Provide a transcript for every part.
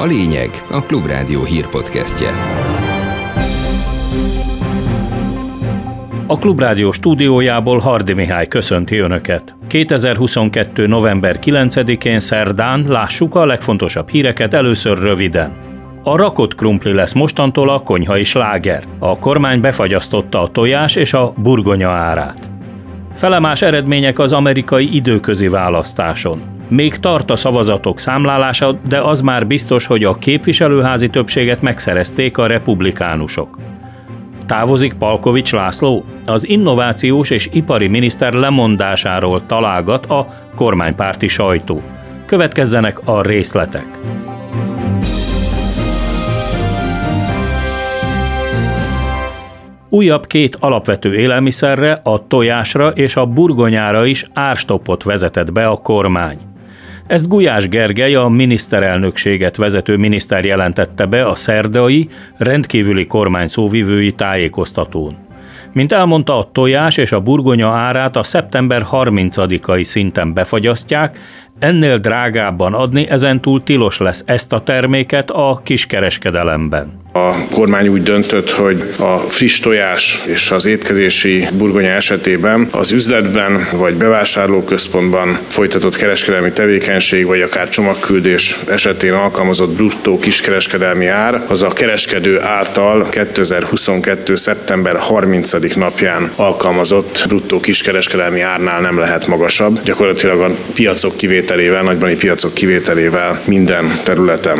A lényeg a Klubrádió hírpodcastje. A Klubrádió stúdiójából Hardi Mihály köszönti Önöket. 2022. november 9-én szerdán lássuk a legfontosabb híreket először röviden. A rakott krumpli lesz mostantól a konyhai sláger. A kormány befagyasztotta a tojás és a burgonya árát. Felemás eredmények az amerikai időközi választáson. Még tart a szavazatok számlálása, de az már biztos, hogy a képviselőházi többséget megszerezték a republikánusok. Távozik Palkovics László? Az innovációs és ipari miniszter lemondásáról találgat a kormánypárti sajtó. Következzenek a részletek. Újabb két alapvető élelmiszerre, a tojásra és a burgonyára is árstoppot vezetett be a kormány. Ezt Gulyás Gergely, a miniszterelnökséget vezető miniszter jelentette be a szerdai, rendkívüli kormány szóvivői tájékoztatón. Mint elmondta, a tojás és a burgonya árát a szeptember 30-ai szinten befagyasztják, ennél drágábban adni ezentúl tilos lesz ezt a terméket a kiskereskedelemben. A kormány úgy döntött, hogy a friss tojás és az étkezési burgonya esetében az üzletben vagy bevásárlóközpontban folytatott kereskedelmi tevékenység vagy akár csomagküldés esetén alkalmazott bruttó kiskereskedelmi ár az a kereskedő által 2022. szeptember 30. napján alkalmazott bruttó kiskereskedelmi árnál nem lehet magasabb. Gyakorlatilag a piacok kivételével, nagybani piacok kivételével minden területen.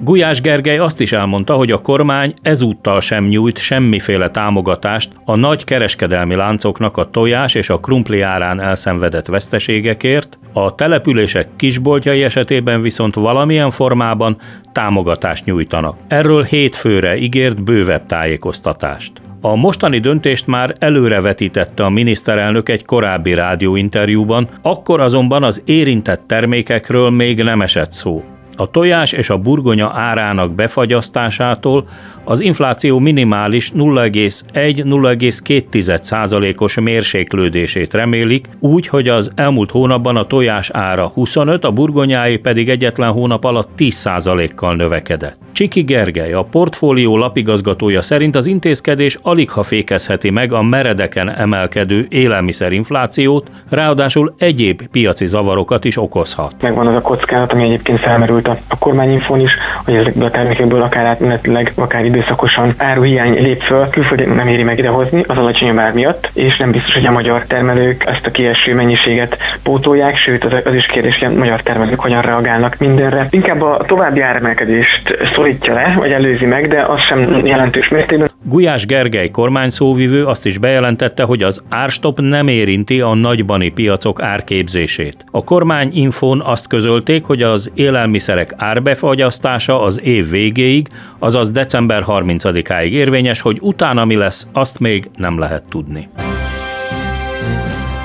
Gulyás Gergely azt is elmondta, hogy a kormány ezúttal sem nyújt semmiféle támogatást a nagy kereskedelmi láncoknak a tojás és a krumpli árán elszenvedett veszteségekért, a települések kisboltjai esetében viszont valamilyen formában támogatást nyújtanak. Erről hétfőre ígért bővebb tájékoztatást. A mostani döntést már előrevetítette a miniszterelnök egy korábbi rádióinterjúban, akkor azonban az érintett termékekről még nem esett szó. A tojás és a burgonya árának befagyasztásától az infláció minimális 0,1-0,2% os mérséklődését remélik, úgy, hogy az elmúlt hónapban a tojás ára 25, a burgonyái pedig egyetlen hónap alatt 10% kal növekedett. Csiki Gergely, a portfólió lapigazgatója szerint az intézkedés alig ha fékezheti meg a meredeken emelkedő élelmiszerinflációt, ráadásul egyéb piaci zavarokat is okozhat. Megvan az a kockázat, ami egyébként felmerült a, a kormányinfón is, hogy ezekből a termékekből akár átmenetileg, akár időszakosan áruhiány lép föl, külföldön nem éri meg idehozni az alacsony ár miatt, és nem biztos, hogy a magyar termelők ezt a kieső mennyiséget pótolják, sőt az, az is kérdés, hogy a magyar termelők hogyan reagálnak mindenre. Inkább a további áremelkedést szorítja le, vagy előzi meg, de az sem jelentős mértékben. Gulyás Gergely kormányszóvivő azt is bejelentette, hogy az árstop nem érinti a nagybani piacok árképzését. A kormány infón azt közölték, hogy az élelmiszerek árbefagyasztása az év végéig, azaz december 30-áig érvényes, hogy utána mi lesz, azt még nem lehet tudni.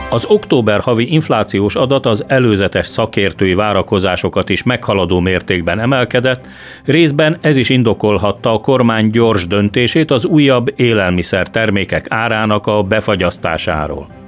Az október havi inflációs adat az előzetes szakértői várakozásokat is meghaladó mértékben emelkedett, részben ez is indokolhatta a kormány gyors döntését az újabb élelmiszer termékek árának a befagyasztásáról.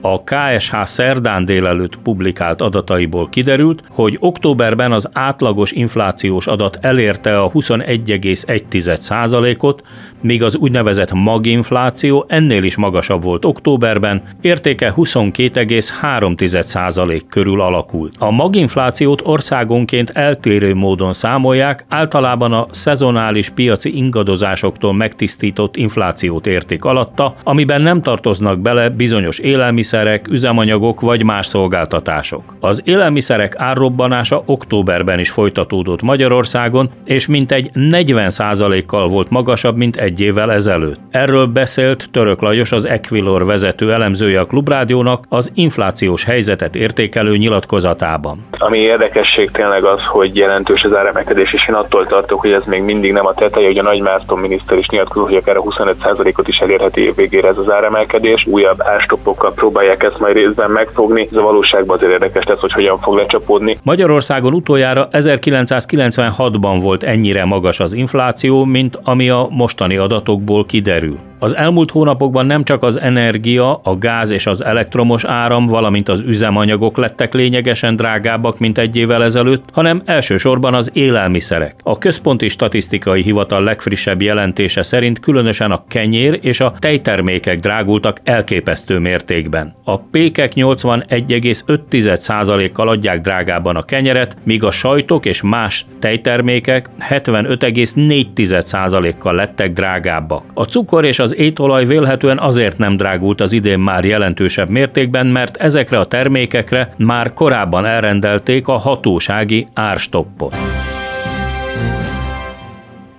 A KSH szerdán délelőtt publikált adataiból kiderült, hogy októberben az átlagos inflációs adat elérte a 21,1%-ot, míg az úgynevezett maginfláció ennél is magasabb volt októberben, értéke 22,3% körül alakult. A maginflációt országonként eltérő módon számolják, általában a szezonális piaci ingadozásoktól megtisztított inflációt érték alatta, amiben nem tartoznak bele bizonyos élelmiszer élelmiszerek, üzemanyagok vagy más szolgáltatások. Az élelmiszerek árrobbanása októberben is folytatódott Magyarországon, és mintegy 40%-kal volt magasabb, mint egy évvel ezelőtt. Erről beszélt Török Lajos, az Equilor vezető elemzője a Klubrádiónak az inflációs helyzetet értékelő nyilatkozatában. Ami érdekesség tényleg az, hogy jelentős az áremelkedés, és én attól tartok, hogy ez még mindig nem a teteje, hogy a Nagy Márton miniszter is nyilatkozott, hogy akár a 25%-ot is elérheti év végére ez az áremelkedés. Újabb ástoppokkal próbál próbálják ezt majd részben megfogni. Ez a valóságban azért érdekes lesz, hogy hogyan fog lecsapódni. Magyarországon utoljára 1996-ban volt ennyire magas az infláció, mint ami a mostani adatokból kiderül. Az elmúlt hónapokban nem csak az energia, a gáz és az elektromos áram, valamint az üzemanyagok lettek lényegesen drágábbak, mint egy évvel ezelőtt, hanem elsősorban az élelmiszerek. A Központi Statisztikai Hivatal legfrissebb jelentése szerint különösen a kenyér és a tejtermékek drágultak elképesztő mértékben. A pékek 81,5%-kal adják drágában a kenyeret, míg a sajtok és más tejtermékek 75,4%-kal lettek drágábbak. A cukor és az étolaj vélhetően azért nem drágult az idén már jelentősebb mértékben, mert ezekre a termékekre már korábban elrendelték a hatósági árstoppot.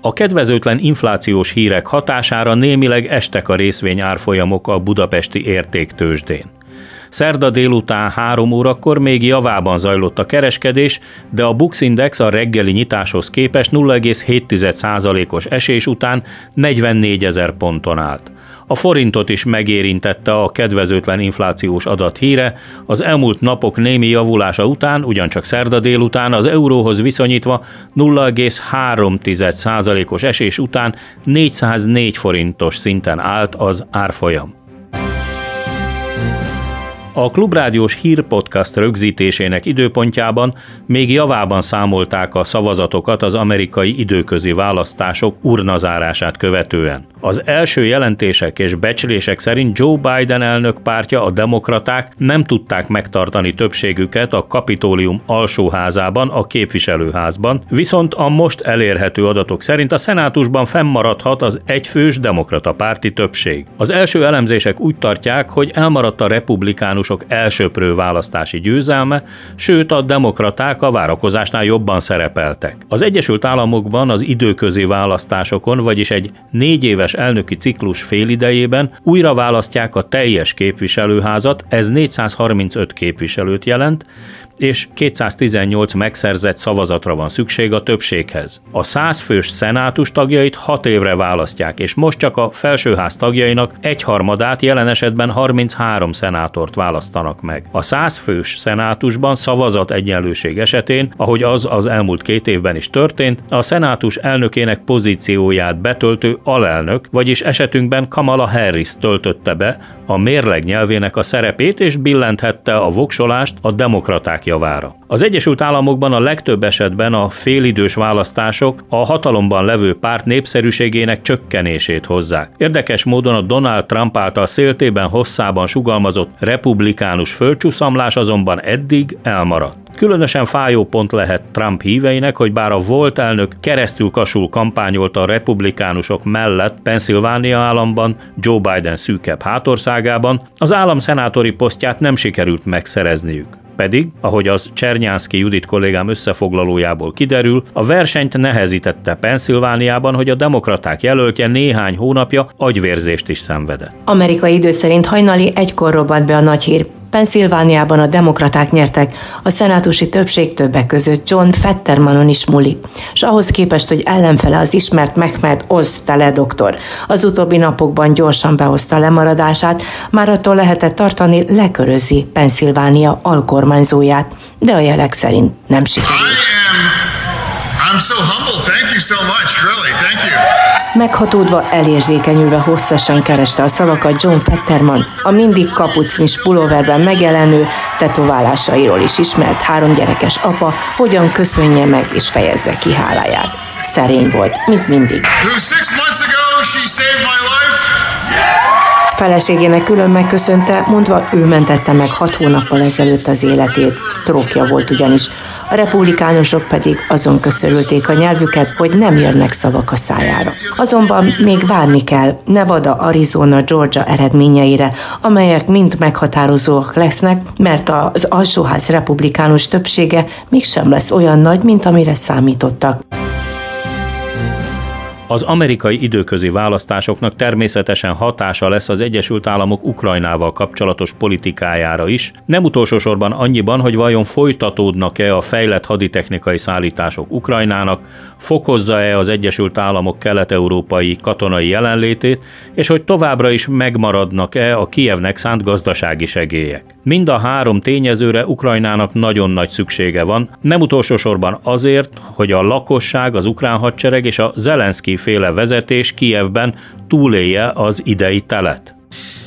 A kedvezőtlen inflációs hírek hatására némileg estek a részvény árfolyamok a budapesti értéktősdén. Szerda délután 3 órakor még javában zajlott a kereskedés, de a Bux Index a reggeli nyitáshoz képest 0,7%-os esés után 44 ezer ponton állt. A forintot is megérintette a kedvezőtlen inflációs adat híre, az elmúlt napok némi javulása után, ugyancsak szerda délután az euróhoz viszonyítva 0,3%-os esés után 404 forintos szinten állt az árfolyam. A Klubrádiós hírpodcast rögzítésének időpontjában még javában számolták a szavazatokat az amerikai időközi választások urnazárását követően. Az első jelentések és becslések szerint Joe Biden elnök pártja, a demokraták nem tudták megtartani többségüket a kapitólium alsóházában, a képviselőházban, viszont a most elérhető adatok szerint a szenátusban fennmaradhat az egyfős demokrata párti többség. Az első elemzések úgy tartják, hogy elmaradt a republikánusok elsőprő választási győzelme, sőt a demokraták a várakozásnál jobban szerepeltek. Az Egyesült Államokban az időközi választásokon, vagyis egy négy éves elnöki ciklus félidejében újra választják a teljes képviselőházat, ez 435 képviselőt jelent, és 218 megszerzett szavazatra van szükség a többséghez. A 100 fős szenátus tagjait 6 évre választják, és most csak a felsőház tagjainak egyharmadát, jelen esetben 33 szenátort választanak meg. A 100 fős szenátusban szavazat egyenlőség esetén, ahogy az az elmúlt két évben is történt, a szenátus elnökének pozícióját betöltő alelnök, vagyis esetünkben Kamala Harris töltötte be a mérleg nyelvének a szerepét, és billenthette a voksolást a demokraták javára. Az Egyesült Államokban a legtöbb esetben a félidős választások a hatalomban levő párt népszerűségének csökkenését hozzák. Érdekes módon a Donald Trump által széltében hosszában sugalmazott republikánus földcsúszamlás azonban eddig elmaradt. Különösen fájó pont lehet Trump híveinek, hogy bár a volt elnök keresztül kasul kampányolta a republikánusok mellett Pennsylvania államban, Joe Biden szűkebb hátországában, az állam szenátori posztját nem sikerült megszerezniük pedig, ahogy az Csernyánszki Judit kollégám összefoglalójából kiderül, a versenyt nehezítette Pennsylvániában, hogy a demokraták jelöltje néhány hónapja agyvérzést is szenvedett. Amerikai idő szerint hajnali egykor robbant be a nagy hír. Pennsylvániában a demokraták nyertek, a szenátusi többség többek között John Fettermanon is múlik, és ahhoz képest, hogy ellenfele az ismert Mehmed Oz tele doktor, az utóbbi napokban gyorsan behozta lemaradását, már attól lehetett tartani lekörözi Pennsylvánia alkormányzóját, de a jelek szerint nem sikerült. I'm so humble. Thank you so much, really. Thank you. Meghatódva, elérzékenyülve hosszasan kereste a szavakat John Fetterman, a mindig kapucnis pulóverben megjelenő tetoválásairól is ismert három gyerekes apa, hogyan köszönje meg és fejezze ki háláját. Szerény volt, mint mindig. Feleségének külön megköszönte, mondva ő mentette meg hat hónappal ezelőtt az életét, sztrókja volt ugyanis. A republikánusok pedig azon köszörülték a nyelvüket, hogy nem jönnek szavak a szájára. Azonban még várni kell Nevada, Arizona, Georgia eredményeire, amelyek mind meghatározóak lesznek, mert az alsóház republikánus többsége mégsem lesz olyan nagy, mint amire számítottak. Az amerikai időközi választásoknak természetesen hatása lesz az Egyesült Államok Ukrajnával kapcsolatos politikájára is, nem utolsó sorban annyiban, hogy vajon folytatódnak-e a fejlett haditechnikai szállítások Ukrajnának, fokozza-e az Egyesült Államok kelet-európai katonai jelenlétét, és hogy továbbra is megmaradnak-e a Kievnek szánt gazdasági segélyek. Mind a három tényezőre Ukrajnának nagyon nagy szüksége van, nem utolsó sorban azért, hogy a lakosság, az ukrán hadsereg és a Zelenszky féle vezetés Kijevben túlélje az idei telet.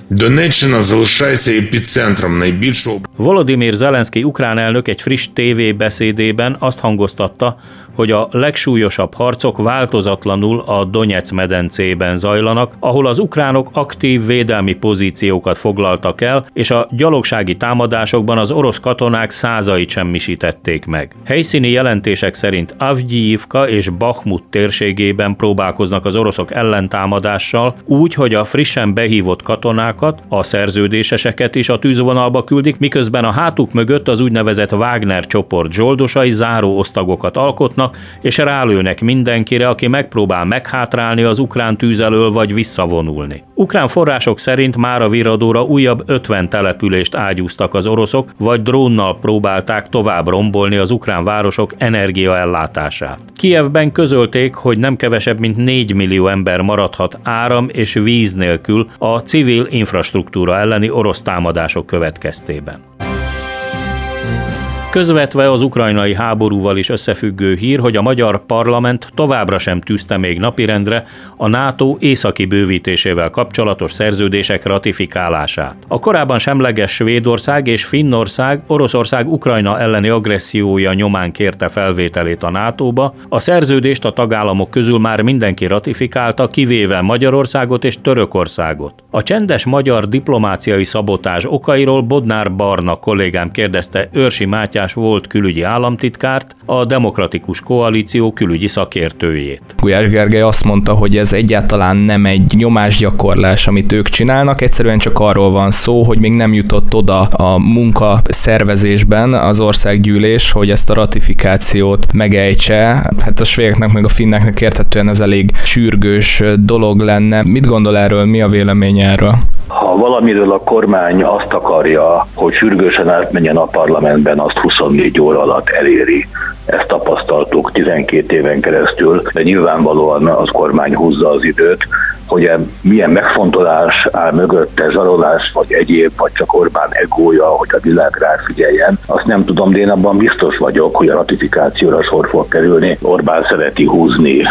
Донеччина залишається епіцентром найбільшого. Volodymyr Zelenszky ukrán elnök egy friss TV beszédében azt hangoztatta, hogy a legsúlyosabb harcok változatlanul a Donetsz medencében zajlanak, ahol az ukránok aktív védelmi pozíciókat foglaltak el, és a gyalogsági támadásokban az orosz katonák százait semmisítették meg. Helyszíni jelentések szerint Avgyivka és Bakhmut térségében próbálkoznak az oroszok ellentámadással, úgy, hogy a frissen behívott katonákat, a szerződéseseket is a tűzvonalba küldik, miközben a hátuk mögött az úgynevezett Wagner csoport zsoldosai záró osztagokat alkotnak, csapnak, és rálőnek mindenkire, aki megpróbál meghátrálni az ukrán tűz vagy visszavonulni. Ukrán források szerint már a viradóra újabb 50 települést ágyúztak az oroszok, vagy drónnal próbálták tovább rombolni az ukrán városok energiaellátását. Kievben közölték, hogy nem kevesebb, mint 4 millió ember maradhat áram és víz nélkül a civil infrastruktúra elleni orosz támadások következtében. Közvetve az ukrajnai háborúval is összefüggő hír, hogy a magyar parlament továbbra sem tűzte még napirendre a NATO északi bővítésével kapcsolatos szerződések ratifikálását. A korábban semleges Svédország és Finnország Oroszország Ukrajna elleni agressziója nyomán kérte felvételét a NATO-ba, a szerződést a tagállamok közül már mindenki ratifikálta, kivéve Magyarországot és Törökországot. A csendes magyar diplomáciai szabotás okairól Bodnár Barna kollégám kérdezte Őrsi Mátyás Mátyás volt külügyi államtitkárt, a Demokratikus Koalíció külügyi szakértőjét. Gulyás Gergely azt mondta, hogy ez egyáltalán nem egy nyomásgyakorlás, amit ők csinálnak, egyszerűen csak arról van szó, hogy még nem jutott oda a munka szervezésben az országgyűlés, hogy ezt a ratifikációt megejtse. Hát a svédeknek meg a finneknek értetően ez elég sürgős dolog lenne. Mit gondol erről, mi a vélemény erről? Ha valamiről a kormány azt akarja, hogy sürgősen átmenjen a parlamentben, azt 24 óra alatt eléri. Ezt tapasztaltuk 12 éven keresztül, de nyilvánvalóan az kormány húzza az időt, hogy milyen megfontolás áll mögötte, zsarolás, vagy egyéb, vagy csak Orbán egója, hogy a világ rá figyeljen. Azt nem tudom, de én abban biztos vagyok, hogy a ratifikációra sor fog kerülni. Orbán szereti húzni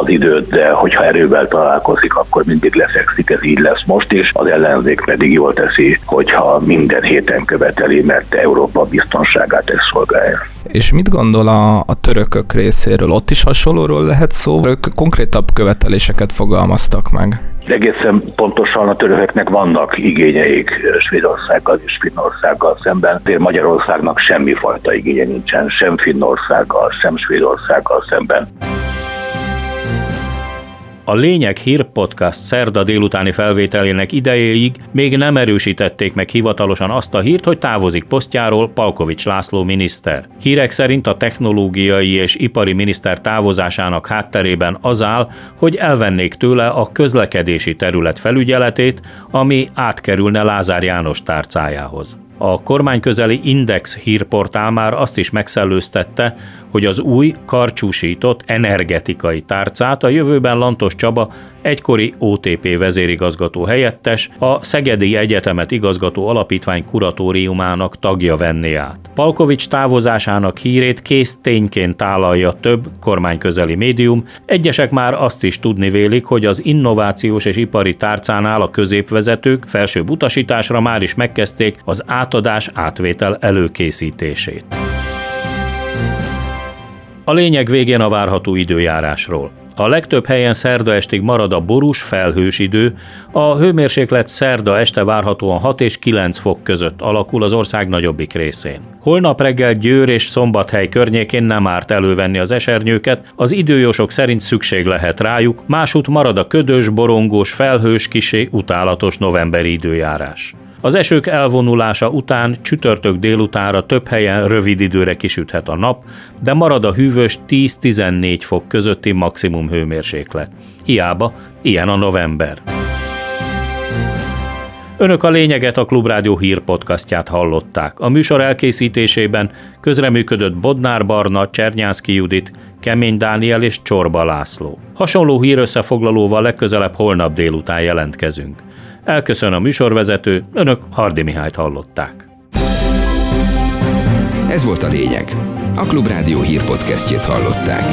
az időt, de hogyha erővel találkozik, akkor mindig lefekszik, ez így lesz most is. Az ellenzék pedig jól teszi, hogyha minden héten követeli, mert Európa biztonságát ez szolgálja. És mit gondol a, a törökök részéről? Ott is hasonlóról lehet szó? Ők konkrétabb követeléseket fogalmaztak meg. Egészen pontosan a törököknek vannak igényeik Svédországgal és Finnországgal szemben, de Magyarországnak semmifajta igénye nincsen, sem Finnországgal, sem Svédországgal szemben. A Lényeg Hír Podcast szerda délutáni felvételének idejéig még nem erősítették meg hivatalosan azt a hírt, hogy távozik posztjáról Palkovics László miniszter. Hírek szerint a technológiai és ipari miniszter távozásának hátterében az áll, hogy elvennék tőle a közlekedési terület felügyeletét, ami átkerülne Lázár János tárcájához. A kormányközeli Index hírportál már azt is megszellőztette, hogy az új, karcsúsított energetikai tárcát a jövőben Lantos Csaba egykori OTP vezérigazgató helyettes, a Szegedi Egyetemet igazgató alapítvány kuratóriumának tagja venné át. Palkovics távozásának hírét kész tényként tálalja több kormányközeli médium, egyesek már azt is tudni vélik, hogy az innovációs és ipari tárcánál a középvezetők felsőbb utasításra már is megkezdték az átadás átvétel előkészítését. A lényeg végén a várható időjárásról. A legtöbb helyen szerda estig marad a borús, felhős idő, a hőmérséklet szerda este várhatóan 6 és 9 fok között alakul az ország nagyobbik részén. Holnap reggel Győr és Szombathely környékén nem árt elővenni az esernyőket, az időjósok szerint szükség lehet rájuk, másút marad a ködös, borongós, felhős, kisé utálatos novemberi időjárás. Az esők elvonulása után csütörtök délutánra több helyen rövid időre kisüthet a nap, de marad a hűvös 10-14 fok közötti maximum hőmérséklet. Hiába, ilyen a november. Önök a lényeget a Klubrádió hírpodcastját hallották. A műsor elkészítésében közreműködött Bodnár Barna, Csernyánszki Judit, Kemény Dániel és Csorba László. Hasonló hírösszefoglalóval legközelebb holnap délután jelentkezünk. Elköszön a műsorvezető, önök Hardi Mihályt hallották. Ez volt a lényeg. A Klubrádió hírpodcastjét hallották.